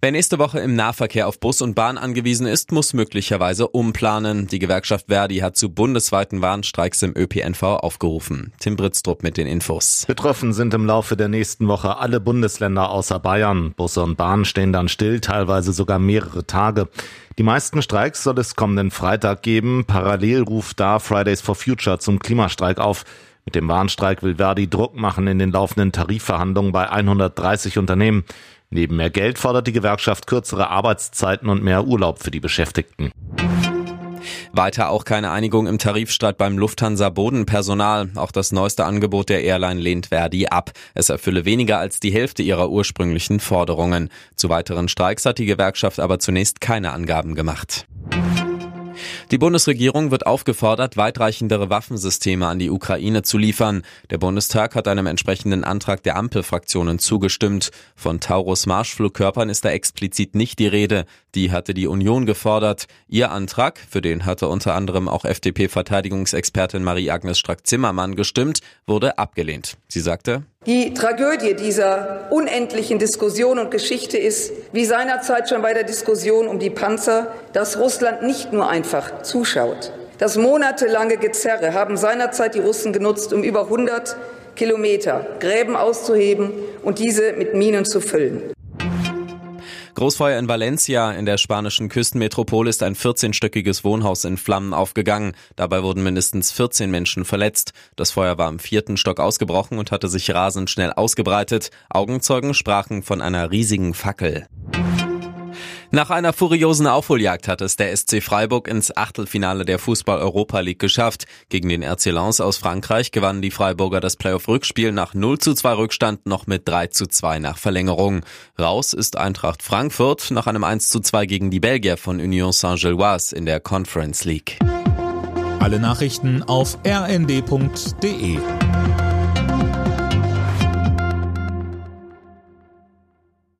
Wer nächste Woche im Nahverkehr auf Bus und Bahn angewiesen ist, muss möglicherweise umplanen. Die Gewerkschaft Verdi hat zu bundesweiten Warnstreiks im ÖPNV aufgerufen. Tim Britztrup mit den Infos. Betroffen sind im Laufe der nächsten Woche alle Bundesländer außer Bayern. Busse und Bahn stehen dann still, teilweise sogar mehrere Tage. Die meisten Streiks soll es kommenden Freitag geben. Parallel ruft da Fridays for Future zum Klimastreik auf. Mit dem Warnstreik will Verdi Druck machen in den laufenden Tarifverhandlungen bei 130 Unternehmen. Neben mehr Geld fordert die Gewerkschaft kürzere Arbeitszeiten und mehr Urlaub für die Beschäftigten. Weiter auch keine Einigung im Tarifstreit beim Lufthansa Bodenpersonal. Auch das neueste Angebot der Airline lehnt Verdi ab. Es erfülle weniger als die Hälfte ihrer ursprünglichen Forderungen. Zu weiteren Streiks hat die Gewerkschaft aber zunächst keine Angaben gemacht. Die Bundesregierung wird aufgefordert, weitreichendere Waffensysteme an die Ukraine zu liefern. Der Bundestag hat einem entsprechenden Antrag der Ampelfraktionen zugestimmt. Von Taurus Marschflugkörpern ist da explizit nicht die Rede. Die hatte die Union gefordert. Ihr Antrag, für den hatte unter anderem auch FDP-Verteidigungsexpertin Marie-Agnes Strack-Zimmermann gestimmt, wurde abgelehnt. Sie sagte, die Tragödie dieser unendlichen Diskussion und Geschichte ist, wie seinerzeit schon bei der Diskussion um die Panzer, dass Russland nicht nur einfach zuschaut. Das monatelange Gezerre haben seinerzeit die Russen genutzt, um über 100 Kilometer Gräben auszuheben und diese mit Minen zu füllen. Großfeuer in Valencia in der spanischen Küstenmetropole ist ein 14-stöckiges Wohnhaus in Flammen aufgegangen. Dabei wurden mindestens 14 Menschen verletzt. Das Feuer war im vierten Stock ausgebrochen und hatte sich rasend schnell ausgebreitet. Augenzeugen sprachen von einer riesigen Fackel. Nach einer furiosen Aufholjagd hat es der SC Freiburg ins Achtelfinale der Fußball Europa League geschafft. Gegen den RC Lens aus Frankreich gewannen die Freiburger das Playoff-Rückspiel nach 0 zu 2 Rückstand noch mit 3 zu 2 nach Verlängerung. Raus ist Eintracht Frankfurt nach einem 1 zu 2 gegen die Belgier von Union Saint-Gilloise in der Conference League. Alle Nachrichten auf rnd.de